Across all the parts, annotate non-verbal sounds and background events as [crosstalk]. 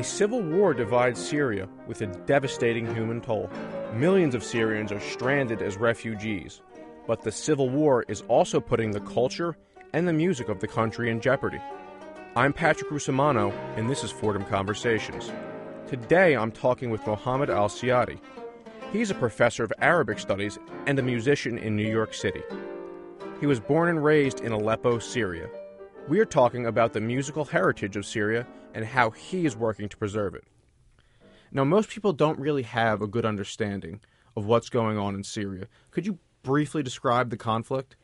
A civil war divides Syria with a devastating human toll. Millions of Syrians are stranded as refugees. But the civil war is also putting the culture and the music of the country in jeopardy. I'm Patrick Russomanno, and this is Fordham Conversations. Today I'm talking with Mohammed Al Siadi. He's a professor of Arabic studies and a musician in New York City. He was born and raised in Aleppo, Syria. We are talking about the musical heritage of Syria and how he is working to preserve it. Now, most people don't really have a good understanding of what's going on in Syria. Could you briefly describe the conflict?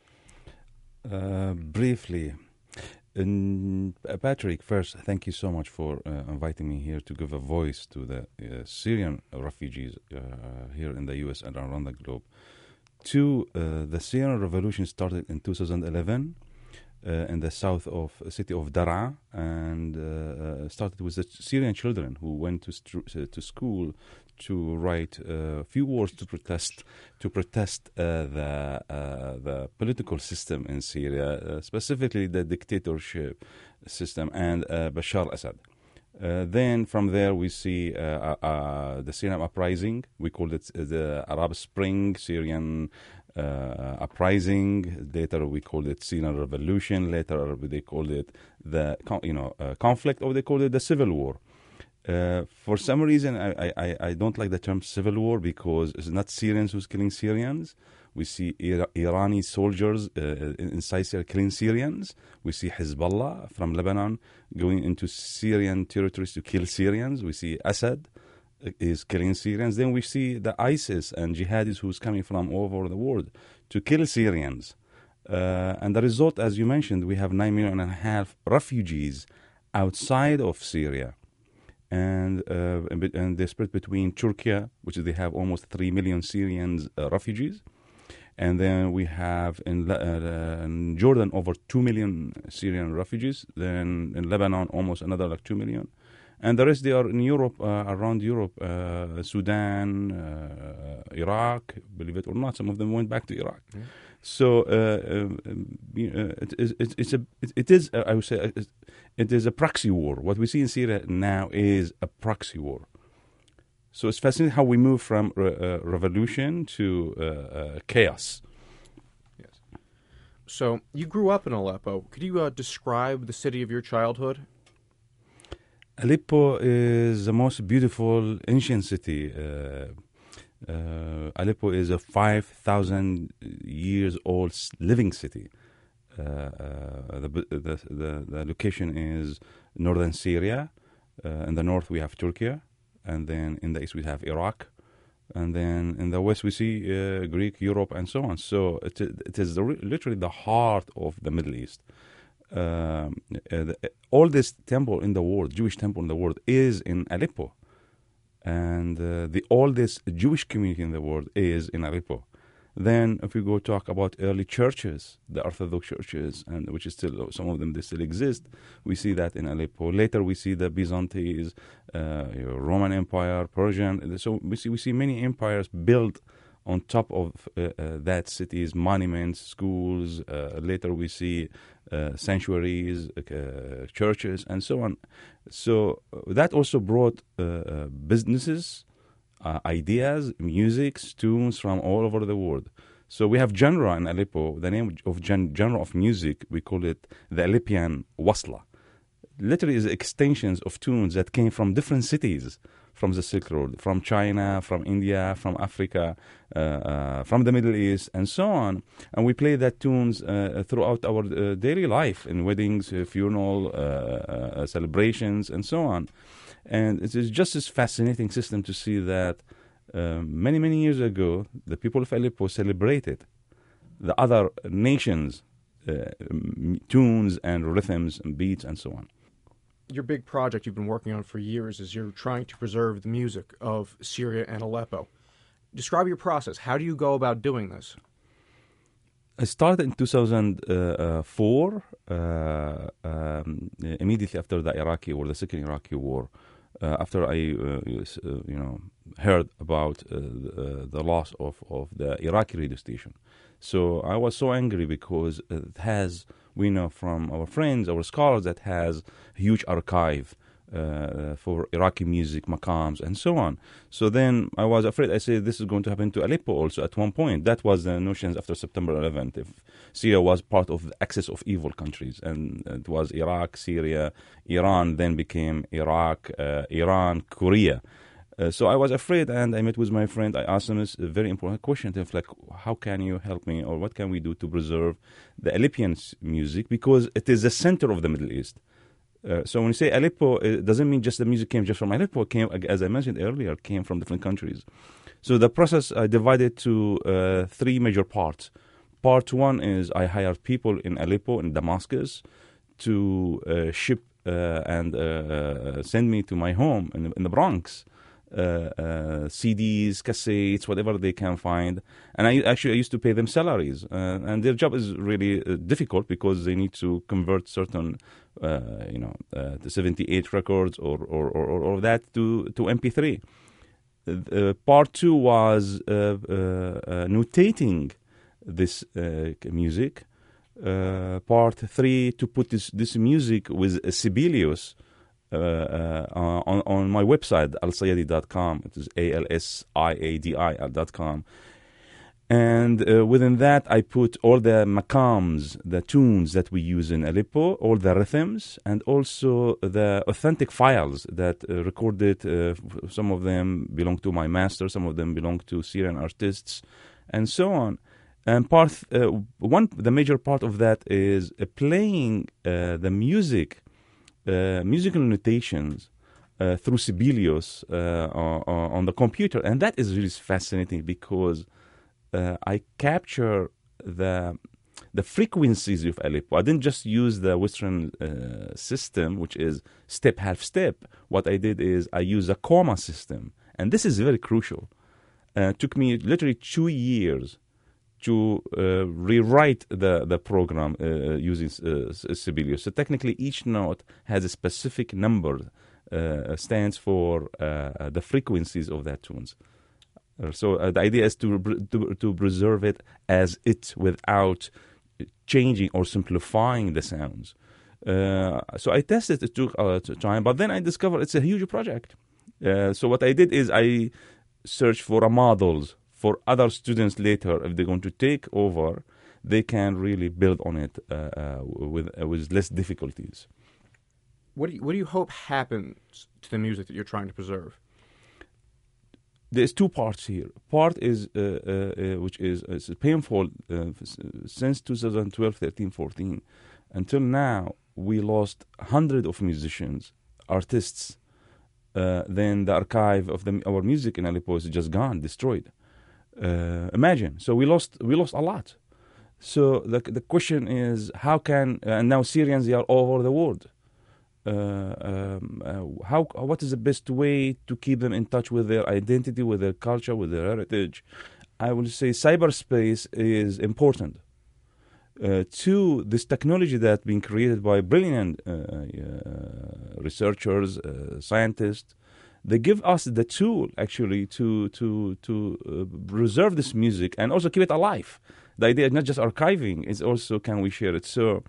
Uh, briefly. Uh, Patrick, first, thank you so much for uh, inviting me here to give a voice to the uh, Syrian refugees uh, here in the U.S. and around the globe. Two, uh, the Syrian revolution started in 2011 uh, in the south of the city of Daraa and uh, started with the Syrian children who went to st- to school to write a few words to protest to protest uh, the uh, the political system in Syria, uh, specifically the dictatorship system and Bashar Assad. Uh, then from there we see uh, uh, the Syrian uprising. We called it the Arab Spring, Syrian uprising. Later we called it Syrian Revolution. Later they called it the you know conflict, or they called it the civil war. Uh, for some reason, I, I, I don't like the term civil war because it's not Syrians who's killing Syrians. We see Ira- Irani soldiers uh, inside Syria killing Syrians. We see Hezbollah from Lebanon going into Syrian territories to kill Syrians. We see Assad uh, is killing Syrians. Then we see the ISIS and jihadis who's coming from all over the world to kill Syrians. Uh, and the result, as you mentioned, we have nine million and a half refugees outside of Syria and uh, and they split between Turkey, which is they have almost three million Syrians uh, refugees, and then we have in, uh, in, Jordan over two million Syrian refugees. Then in Lebanon almost another like two million, and the rest they are in Europe, uh, around Europe, uh, Sudan, uh, Iraq. Believe it or not, some of them went back to Iraq. Yeah. So um, it, it, it's a it, it is I would say it is a proxy war. What we see in Syria now is a proxy war. So it's fascinating how we move from re- uh, revolution to uh, uh, chaos. Yes. So you grew up in Aleppo. Could you uh, describe the city of your childhood? Aleppo is the most beautiful ancient city. Uh, uh, Aleppo is a 5,000 years old living city. Uh, uh, the, the, the, the, location is northern Syria. Uh, in the north, we have Turkey. And then in the east, we have Iraq. And then in the west, we see Greek, Europe, and so on. So it, it is literally the heart of the Middle East. Um, uh, the, all this temple in the world, Jewish temple in the world, is in Aleppo, and uh, the oldest Jewish community in the world is in Aleppo. Then, if we go talk about early churches, the Orthodox churches, and which is still some of them they still exist, we see that in Aleppo. Later, we see the Byzantines, uh, Roman Empire, Persian. So we see we see many empires built on top of uh, uh, that city's monuments, schools. Uh, later, we see uh, sanctuaries, uh, churches, and so on. So that also brought businesses uh, ideas, music, tunes from all over the world. So we have genre in Aleppo. The name of gen- genre of music we call it the Aleppian wasla. Literally, is extensions of tunes that came from different cities from the Silk Road, from China, from India, from Africa, uh, uh, from the Middle East, and so on. And we play that tunes uh, throughout our uh, daily life in weddings, uh, funeral, uh, celebrations, and so on. And it is just this fascinating system to see that um, many, many years ago, the people of Aleppo celebrated the other nations' uh, tunes and rhythms and beats and so on. Your big project you've been working on for years is you're trying to preserve the music of Syria and Aleppo. Describe your process. How do you go about doing this? I started in 2004, uh, um, immediately after the Iraqi war, the second Iraqi war uh, after I, uh, uh, you know, heard about the, the, loss of, of the Iraqi radio station. So I was so angry because it has, we know from our friends, our scholars, that has a huge archive uh, for Iraqi music, maqams, and so on. So then I was afraid. I said this is going to happen to Aleppo also at one point. That was the notions after September 11th. If Syria was part of the axis of evil countries, and it was Iraq, Syria, Iran, then became Iraq, uh, Iran, Korea. Uh, so I was afraid, and I met with my friend. I asked him a very important question him, like, how can you help me, or what can we do to preserve the Aleppian music because it is the center of the Middle East. Uh, so when you say Aleppo, it doesn't mean just the music came just from Aleppo. It came, as I mentioned earlier, came from different countries. So the process I divided to uh, three major parts. Part one is I hired people in Aleppo and Damascus to uh, ship uh, and uh, uh, send me to my home in, in the Bronx. CDs, cassettes, whatever they can find, and I actually I used to pay them salaries, and their job is really difficult because they need to convert certain uh, you know, uh, the 78 records or, or, or, or, that to, to MP3. Uh, part two was notating this music. part three to put this, this music with Sibelius uh, uh, on, on my website, alsiadi.com. It is A L S I A D I.com. And uh, within that, I put all the makams, the tunes that we use in Aleppo, all the rhythms, and also the authentic files that uh, recorded. Uh, some of them belong to my master, some of them belong to Syrian artists, and so on. And part uh, one, the major part of that is uh, playing uh, the music, musical notations. through Sibelius on the computer, and that is really fascinating because uh, I capture the the frequencies of Aleppo. I didn't just use the Western uh, system, which is step half step. What I did is I use a comma system, and this is very crucial. Uh, it took me literally two years to uh, rewrite the the program uh, using uh, Sibelius. So technically, each note has a specific number, uh, stands for the frequencies of that tunes. Uh, so uh, the idea is to, to to preserve it as it without changing or simplifying the sounds. Uh, so I tested it took uh, time, but then I discovered it's a huge project. Uh, so what I did is I searched for models for other students later if they're going to take over, they can really build on it uh, with with less difficulties. What do you, what do you hope happens to the music that you're trying to preserve? there's two parts here. Part is uh, uh, uh which is uh, painful uh, since 2012, 13, 14 until now. We lost hundreds of musicians, artists. then the archive of the, our music in Aleppo is just gone, destroyed. Imagine. So we lost we lost a lot. So the the question is how can and now Syrians they are all over the world. Uh, um, uh, how what is the best way to keep them in touch with their identity, with their culture, with their heritage? I will say cyberspace is important. Uh, two, this technology that's been created by brilliant uh, uh, researchers, uh, scientists, they give us the tool actually to to to preserve this music and also keep it alive. The idea is not just archiving; it's also can we share it. So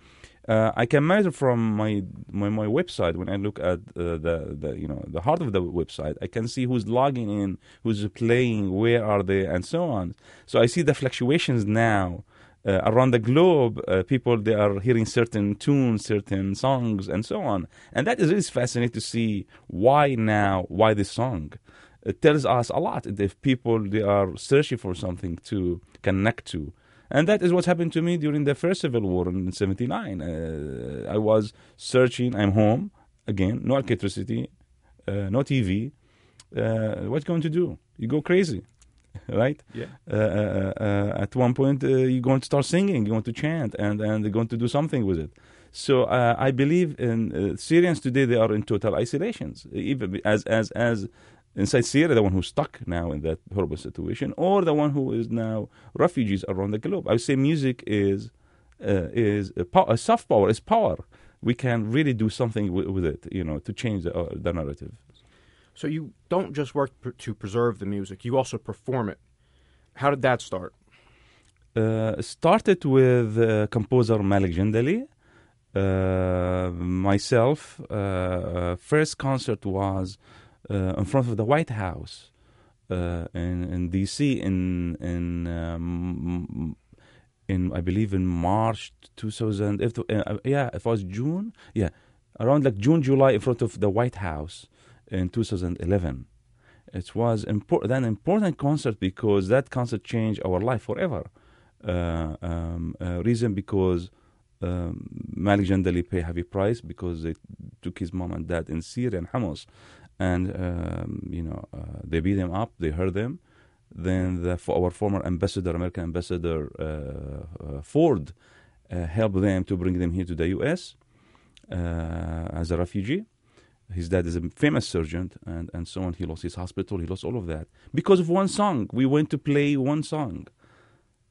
uh, I can measure from my, my, my website when I look at uh, the the you know the heart of the website. I can see who's logging in, who's playing, where are they, and so on. So I see the fluctuations now. Uh, around the globe, uh, people they are hearing certain tunes, certain songs, and so on, and that is really fascinating to see why now, why this song. It tells us a lot. If people they are searching for something to connect to, and that is what happened to me during the first civil war in 79. Uh, I was searching, I'm home, again, no electricity, uh, no TV. Uh, what's going to do? You go crazy, right? Yeah. Uh, uh, uh, at one point, you're going to start singing, you're going to chant, and, and you're going to do something with it. So I believe in Syrians today, they are in total isolations, even as, as, as inside Syria, the one who's stuck now in that horrible situation, or the one who is now refugees around the globe. I would say music is uh, is a, power, a, soft power, is power. We can really do something with, with it, you know, to change the, uh, the narrative. So you don't just work pr- to preserve the music; you also perform it. How did that start? Uh, started with uh, composer Malik Jandali. Uh, myself, uh, uh, first concert was uh, in front of the White House in in D.C. in in um, in I believe in March 2000. If yeah, if it was June, yeah, around like June July in front of the White House in 2011. It was important, an important concert because that concert changed our life forever. Uh, um, uh, reason because um, Malik Jandali paid heavy price because they took his mom and dad in Syria and Homs, and um, you know uh, they beat them up, they hurt them. Then the, our former ambassador, American ambassador uh, uh, Ford, uh, helped them to bring them here to the U.S. as a refugee. His dad is a famous surgeon, and, and so on. He lost his hospital, he lost all of that because of one song. We went to play one song.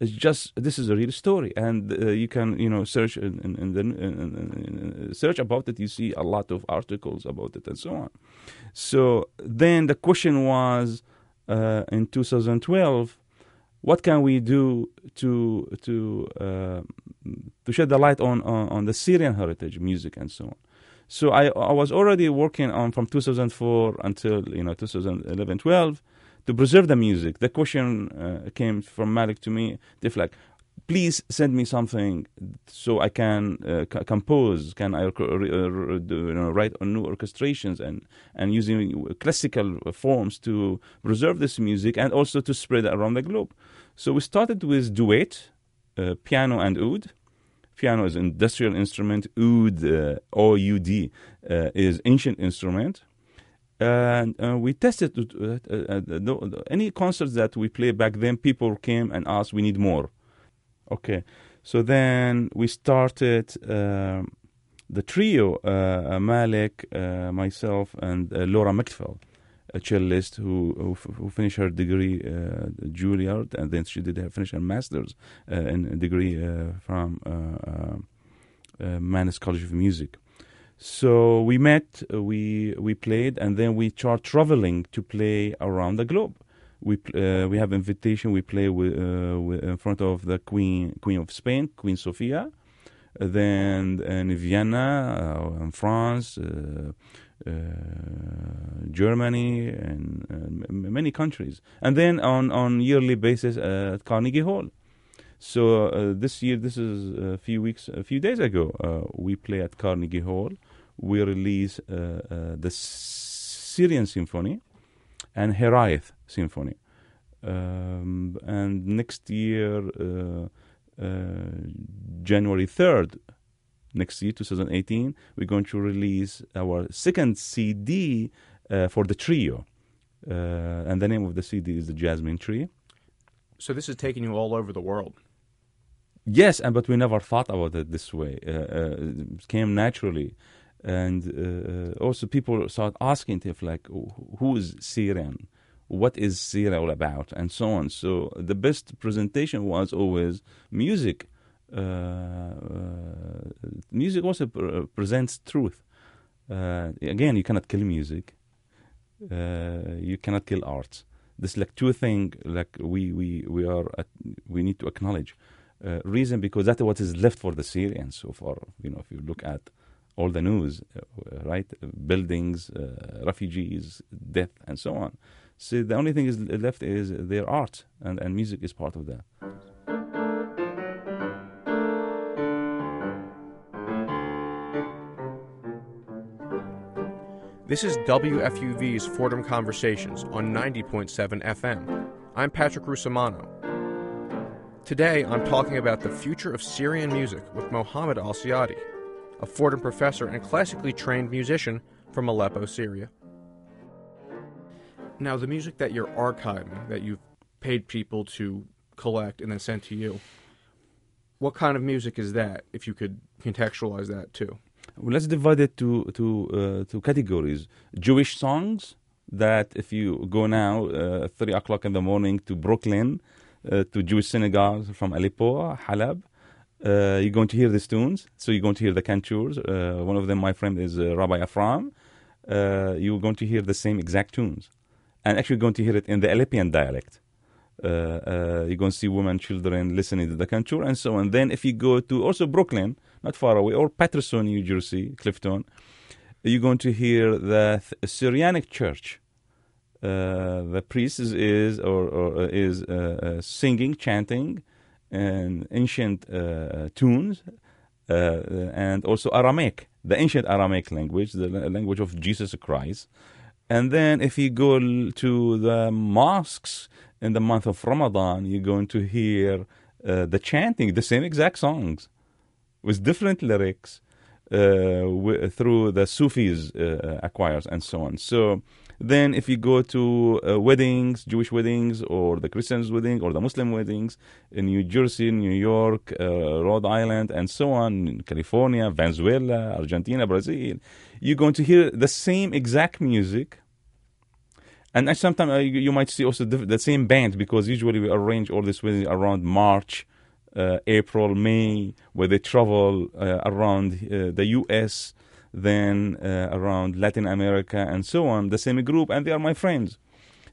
It's just this is a real story, and uh, you can you know search and, and, and, search about it. You see a lot of articles about it and so on. So then the question was uh, in 2012, what can we do to to uh, to shed the light on, on, on the Syrian heritage, music, and so on. So I I was already working on from 2004 until you know 2011 12 to preserve the music. The question uh, came from Malik to me, If like, please send me something so I can uh, c- compose, can I uh, you know, write new orchestrations and, and using classical forms to preserve this music and also to spread around the globe. So we started with duet, uh, piano and oud. Piano is industrial instrument, oud, uh, O-U-D, uh, is ancient instrument. And uh, we tested uh, uh, uh any concerts that we played back then people came and asked we need more. Okay. So then we started um, the trio malik myself and laura mcfell a cellist who who, who finished her degree uh, Juilliard and then she did her finish her master's in a degree from Mannes College of Music so we met, uh, we we played, and then we start traveling to play around the globe. We uh, we have invitation. We play with, uh, with, in front of the Queen Queen of Spain, Queen Sofia. Then in Vienna, uh, in France, uh, uh, Germany, and many countries. And then on on yearly basis at Carnegie Hall. So uh, this year, this is a few weeks, a few days ago, uh, we play at Carnegie Hall, we release uh, uh, the Syrian Symphony and Heraeth Symphony. Um, and next year, uh, January 3rd, next year, 2018, we're going to release our second CD uh, for the trio. Uh, and the name of the CD is the Jasmine Tree. So this is taking you all over the world. Yes, and but we never thought about it this way. Uh, it came naturally and uh, uh, also people start asking if like who is Syrian, what is Syria all about, and so on. So the best presentation was always music. Uh, uh music also pr- presents truth. Uh, again, you cannot kill music. Uh, you cannot kill art. This like two things like we we we are at, we need to acknowledge. reason because that's what is left for the Syrians so far. You know, if you look at all the news, uh, right? Buildings, uh, refugees, death, and so on. So the only thing is left is their art, and, and music is part of that. This is WFUV's Fordham Conversations on 90.7 FM. I'm Patrick Russomanno. Today, I'm talking about the future of Syrian music with Mohammed Al Siadi a Fordham professor and classically trained musician from Aleppo, Syria. Now, the music that you're archiving, that you've paid people to collect and then sent to you, what kind of music is that? If you could contextualize that too. Well, let's divide it to to uh, to categories. Jewish songs that if you go now uh, three o'clock in the morning to Brooklyn, uh, to Jewish synagogues from Aleppo, Halab, uh, you're going to hear these tunes. So you're going to hear the cantors. Uh, one of them, my friend, is uh, Rabbi Afram. Uh, you're going to hear the same exact tunes. And actually, going to hear it in the Aleppian dialect. You're going to see women, children listening to the cantor and so on. Then if you go to also Brooklyn, not far away, or Paterson, New Jersey, Clifton, you're going to hear the Syrianic church. Uh, the priest is, is or, or uh, is uh, uh, singing, chanting, and ancient tunes, and also Aramaic, the ancient Aramaic language, the language of Jesus Christ. And then if you go to the mosques in the month of Ramadan, you're going to hear uh, the chanting, the same exact songs with different lyrics uh, w- through the Sufis uh, acquires and so on. So then if you go to uh, weddings, Jewish weddings, or the Christians' wedding, or the Muslim weddings in New Jersey, New York, uh, Rhode Island, and so on, in California, Venezuela, Argentina, Brazil, you're going to hear the same exact music and sometimes uh, you, might see also the, the, same band because usually we arrange all this weddings around March, uh, April, May, where they travel uh, around uh, the U.S., then uh, around Latin America, and so on. The same group, and they are my friends.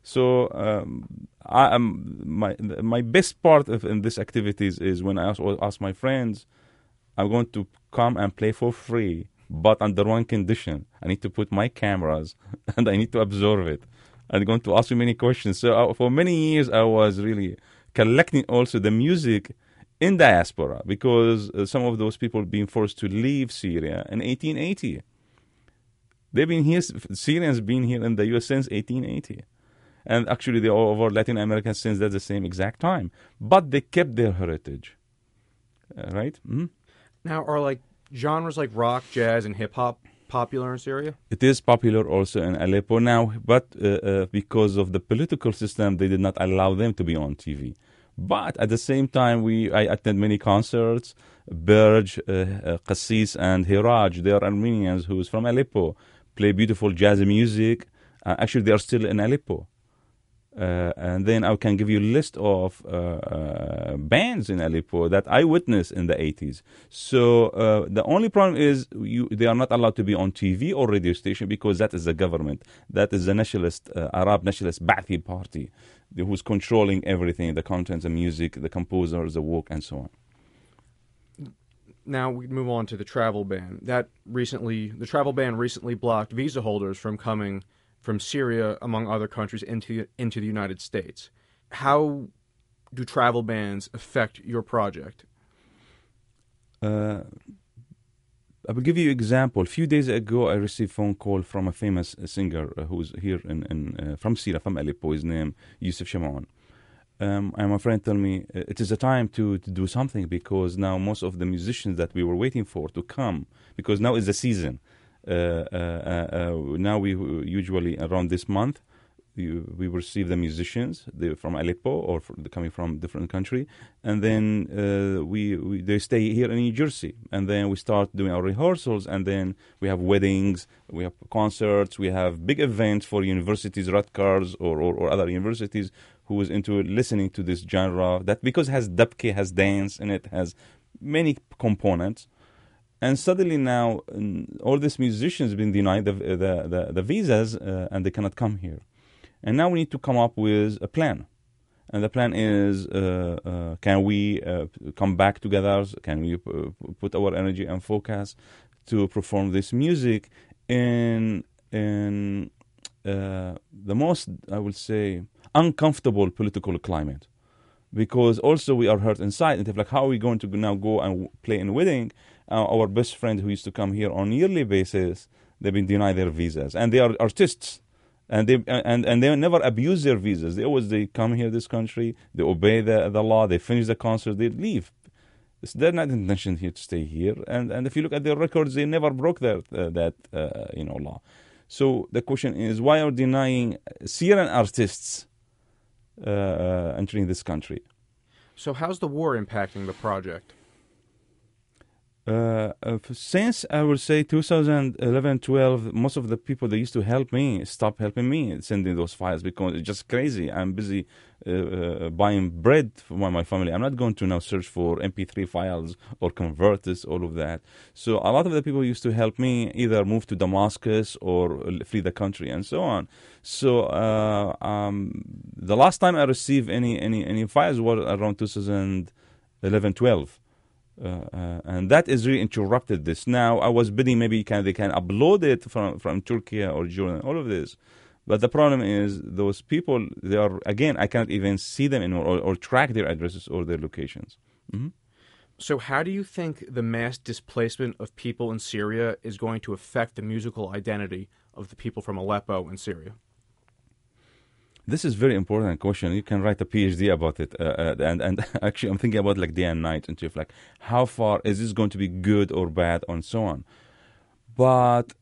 So um, I am my my best part of in these activities is when I ask, ask my friends, I'm going to come and play for free, but under one condition: I need to put my cameras [laughs] and I need to observe it and going to ask you many questions. So uh, for many years, I was really collecting also the music in diaspora because uh, some of those people being forced to leave Syria in 1880. They've been here, Syrians been here in the U.S. since 1880. And actually, they're all over Latin America since that's the same exact time. But they kept their heritage. Uh, right? Mm-hmm. Now, are like genres like rock, jazz, and hip hop popular in Syria? It is popular also in Aleppo now, but uh, uh, because of the political system, they did not allow them to be on TV. But at the same time, we I attend many concerts. Berj, uh, uh, and Hiraj, they are Armenians who is from Aleppo, play beautiful jazz music. Uh, actually, they are still in Aleppo. Uh, and then I can give you a list of uh, uh, bands in Aleppo that I witnessed in the 80s. So uh, the only problem is you, they are not allowed to be on TV or radio station because that is the government. That is the nationalist, uh, Arab nationalist Ba'athi party who's controlling everything, the contents, the music, the composers, the work, and so on now we move on to the travel ban. That recently, the travel ban recently blocked visa holders from coming from Syria, among other countries, into into the United States. How do travel bans affect your project? Uh, I will give you an example. A few days ago, I received a phone call from a famous singer uh, who's here in, in uh, from Syria, from Aleppo. His name Yusuf Shamawan. Um, and my friend told me uh, it is a time to, to do something because now most of the musicians that we were waiting for to come because now is the season uh, uh, uh, now we usually around this month we receive the musicians from Aleppo or coming from different country, and then uh, we, we, they stay here in New Jersey, and then we start doing our rehearsals, and then we have weddings, we have concerts, we have big events for universities, Rutgers or, or, or other universities who is into listening to this genre that because has dabke, has dance and it, has many components. And suddenly now, all these musicians have been denied the, the, the, the visas uh, and they cannot come here. And now we need to come up with a plan. And the plan is uh, uh, can we uh, come back together? Can we uh, put our energy and focus to perform this music in, in uh, the most, I would say, uncomfortable political climate? Because also we are hurt inside. And like, how are we going to now go and play in a wedding? uh, our best friend who used to come here on yearly basis, they've been denied their visas, and they are artists, and they and and they never abuse their visas. They always they come here this country, they obey the the law, they finish the concert, they leave. It's, they're not intention here to stay here, and and if you look at their records, they never broke that uh, that uh, you know law. So the question is, why are denying Syrian artists uh, uh, entering this country? So how's the war impacting the project? Uh, uh, since I would say 2011, 12, most of the people that used to help me stop helping me sending those files because it's just crazy. I'm busy uh, uh, buying bread for my, my family. I'm not going to now search for MP3 files or convert this, all of that. So a lot of the people used to help me either move to Damascus or flee the country and so on. So um, the last time I received any any any files was around 2011, 12. Uh, uh, and that is really interrupted this. Now I was bidding maybe can they can upload it from from Turkey or Jordan, all of this. But the problem is those people they are again I cannot even see them anymore or, or track their addresses or their locations. Mm-hmm. So how do you think the mass displacement of people in Syria is going to affect the musical identity of the people from Aleppo and Syria? This is very important question. You can write a PhD about it, uh, uh, and and [laughs] actually, I'm thinking about like day and night into like how far is this going to be good or bad, and so on. But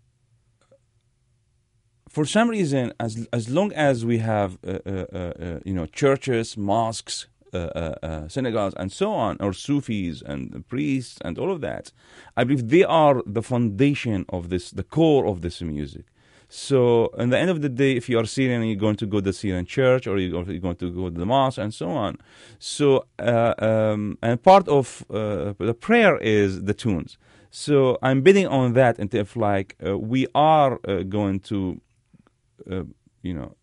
for some reason, as as long as we have uh, uh, uh, uh you know churches, mosques, synagogues, and so on, or Sufis and priests and all of that, I believe they are the foundation of this, the core of this music. So, in the end of the day, if you are Syrian, you're going to go to the Syrian church or you're going to go to the mosque and so on. So, uh, um, and part of uh, the prayer is the tunes. So, I'm bidding on that and if like uh, we are uh, going to, uh, you know,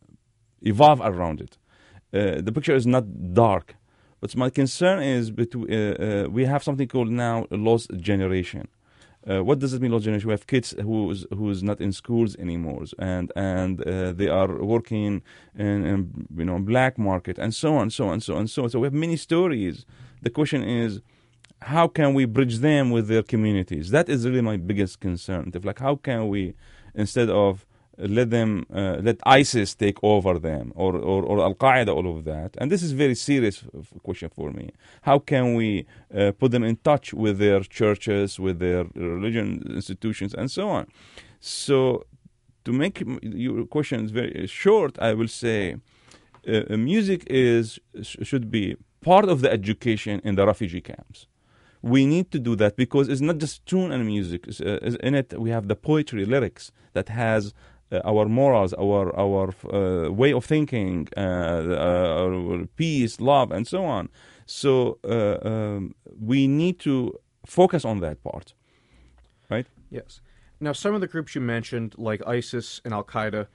evolve around it. Uh, the picture is not dark, but my concern is between, we have something called now lost generation. Uh, what does it mean, lost generation? We have kids who's who's not in schools anymore, and and uh, they are working in, in, you know black market and so on, so on, so on, so on. So we have many stories. The question is, how can we bridge them with their communities? That is really my biggest concern. If Like, how can we, instead of let them uh, let ISIS take over them or, or, or Al Qaeda, all of that. And this is very serious question for me. How can we uh, put them in touch with their churches, with their religion institutions, and so on? So, to make your questions very short, I will say uh, music is should be part of the education in the refugee camps we need to do that because it's not just tune and music. Uh, in it, we have the poetry, lyrics that has uh, our morals, our our uh, way of thinking, uh, peace, love, and so on. So um, we need to focus on that part, right? Yes. Now, some of the groups you mentioned, like ISIS and Al Qaeda,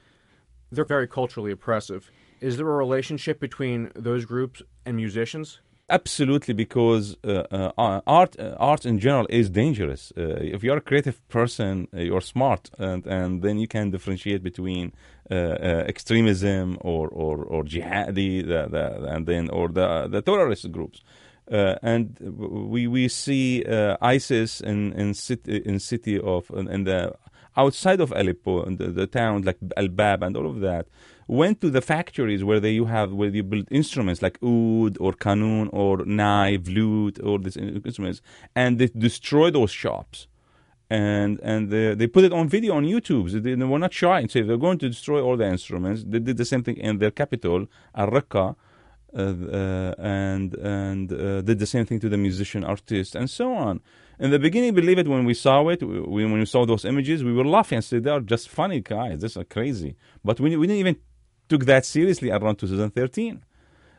they're very culturally oppressive. Is there a relationship between those groups and musicians? Absolutely, because uh, uh, art, uh, art in general is dangerous. Uh, if you're a creative person, uh, you're smart, and, and then you can differentiate between uh, extremism or or, or jihadi, the, the, and then or the the terrorist groups. and we we see ISIS in in city in city of in, in the outside of Aleppo, in the, the town like Al Bab and all of that went to the factories where they you have where you build instruments like oud or kanun or nai, flute, or these instruments, and they destroy those shops. And and they, they put it on video on YouTube. They, they were not shy and say they're going to destroy all the instruments. They did the same thing in their capital, Al-Raqqa, uh, uh, and and uh, did the same thing to the musician, artist, and so on. In the beginning, believe it, when we saw it, we, when we saw those images, we were laughing and said, they are just funny guys. This is crazy. But we, we didn't even took that seriously around 2013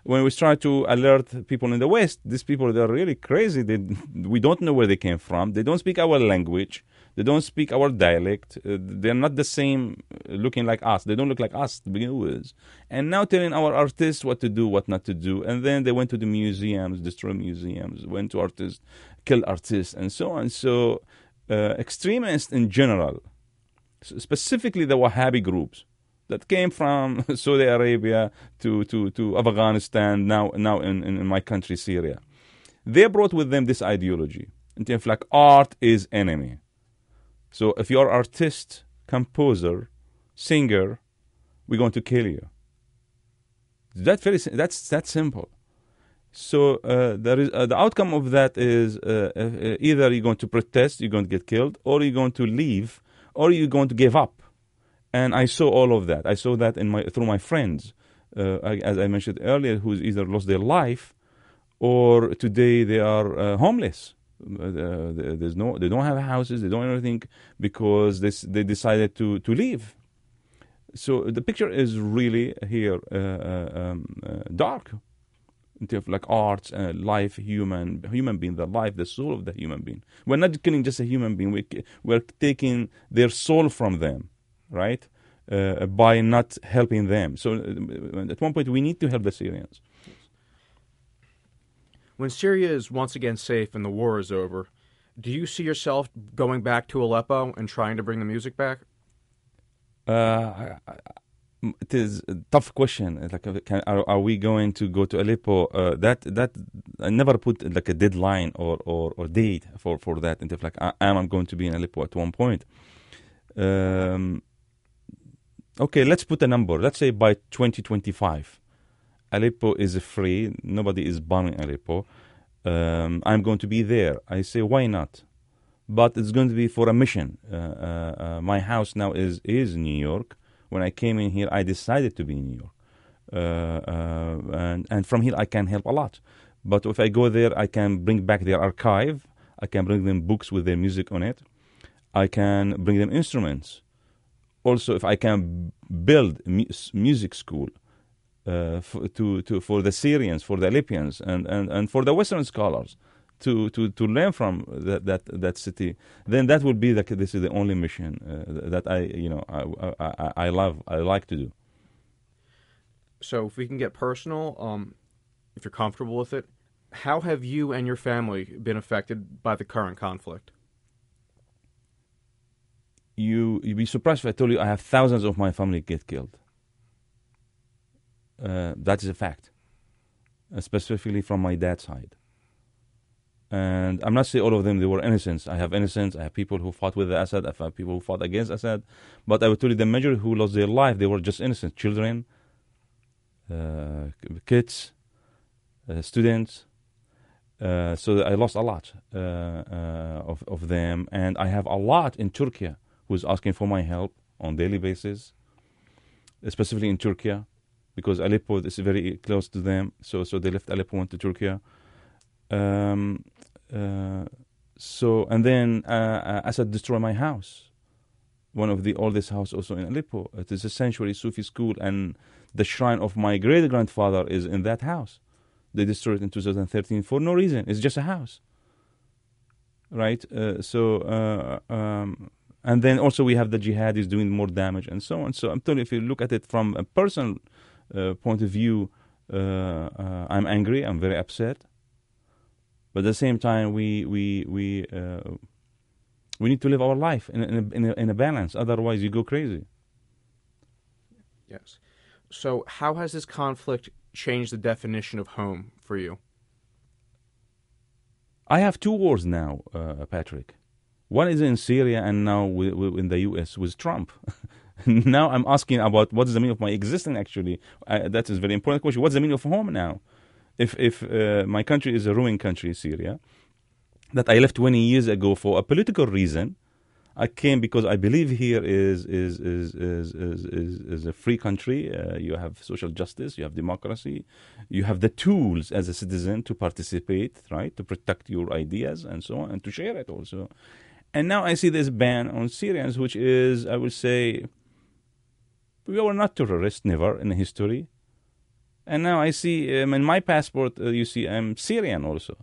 when we started to alert people in the West, these people they're really crazy. They, we don't know where they came from. They don't speak our language. They don't speak our dialect. Uh, they're not the same uh, looking like us. They don't look like us to begin with. And now telling our artists what to do, what not to do. And then they went to the museums, destroy museums, went to artists, kill artists, and so on. So uh, extremists in general, specifically the Wahhabi groups, that came from [laughs] Saudi Arabia to, to, to Afghanistan, now, now in, in my country, Syria. They brought with them this ideology. And if like art is enemy. So if you're artist, composer, singer, we're going to kill you. That very that's that simple. So uh, there is uh, the outcome of that is uh, uh either you're going to protest, you're going to get killed, or you're going to leave, or you're going to give up and I saw all of that. I saw that in my through my friends, uh, as I mentioned earlier, who's either lost their life or today they are uh, homeless Uh, there's no, they don't have houses, they don't have anything because they, they decided to, to leave. So the picture is really here uh, uh um, uh, dark into like arts, uh, life, human, human being, the life, the soul of the human being. We're not killing just a human being. We, we're taking their soul from them, right? Uh, by not helping them. So uh, at one point, we need to help the Syrians. When Syria is once again safe and the war is over, do you see yourself going back to Aleppo and trying to bring the music back? Uh, it is a tough question. Like, can, are, are, we going to go to Aleppo? Uh, that that I never put like a deadline or, or, or date for, for that. And if like I am going to be in Aleppo at one point. Um, okay, let's put a number. Let's say by 2025. Aleppo is free. Nobody is bombing Aleppo. Um, I'm going to be there. I say, why not? But it's going to be for a mission. Uh, uh, uh, my house now is is New York. When I came in here, I decided to be in New York, uh, uh, and and from here I can help a lot. But if I go there, I can bring back their archive. I can bring them books with their music on it. I can bring them instruments. Also, if I can build music school uh, for, to, to, for the Syrians, for the Libyans, and, and, and for the Western scholars to, to, to learn from that, that, that city, then that would be the, this is the only mission uh, that I, you know, I, I, I love, I like to do. So if we can get personal, um, if you're comfortable with it, how have you and your family been affected by the current conflict? You, you'd be surprised if I told you I have thousands of my family get killed. Uh, that is a fact, uh, specifically from my dad's side. And I'm not saying all of them they were innocents. I have innocents. I have people who fought with Assad. I have people who fought against Assad. But I would tell you the majority who lost their life, they were just innocent children, uh, kids, uh, students. Uh, so I lost a lot of of them, and I have a lot in Turkey who's asking for my help on daily basis, specifically in Turkey because Aleppo is very close to them. So so they left Aleppo went to Turkey. Um, uh, so and then uh, uh, Assad destroyed my house, one of the oldest house also in Aleppo. It is a sanctuary Sufi school, and the shrine of my great grandfather is in that house. They destroyed it in 2013 for no reason. It's just a house, right? Uh, so uh, um, and then also we have the jihadis doing more damage and so on. So I'm telling you, if you look at it from a personal uh, point of view, uh, uh, I'm angry. I'm very upset. But at the same time, we we we we need to live our life in a, in a, in a, in a balance. Otherwise, you go crazy. Yes. So, how has this conflict changed the definition of home for you? I have two wars now, uh, Patrick. One is in Syria, and now in the U.S. with Trump. [laughs] now I'm asking about what is the meaning of my existence. Actually, uh, that is a very important question. What's the meaning of home now? If if uh, my country is a ruined country, Syria, that I left 20 years ago for a political reason, I came because I believe here is is is is is, is, is a free country. Uh, you have social justice, you have democracy, you have the tools as a citizen to participate, right, to protect your ideas and so on, and to share it also. And now I see this ban on Syrians, which is, I would say, we were not terrorists, never in history. And now I see um, in my passport, uh, you see I'm Syrian also.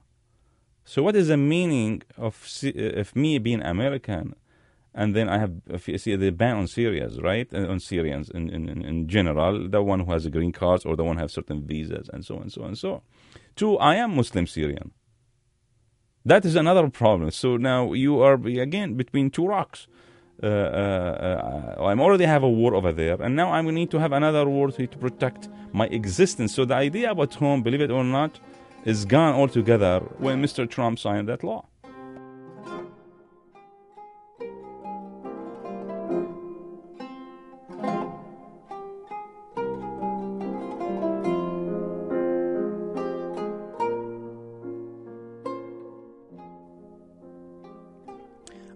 So what is the meaning of uh, of me being American, and then I have if you see the ban on Syrians, right? Uh, on Syrians in, in, in general, the one who has a green card or the one who has certain visas and so on and so on and so. On. Two, I am Muslim Syrian. That is another problem. So now you are again between two rocks. Uh, uh, uh, I already have a war over there, and now I need to have another war to, to protect my existence. So the idea about home, believe it or not, is gone altogether when Mr. Trump signed that law.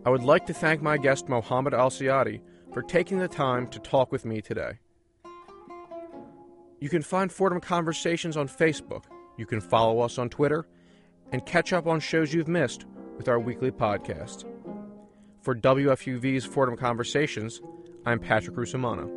I would like to thank my guest Mohammed Al Siadi for taking the time to talk with me today. You can find Fordham Conversations on Facebook. You can follow us on Twitter and catch up on shows you've missed with our weekly podcast. For WFUV's Fordham Conversations, I'm Patrick Russomanno.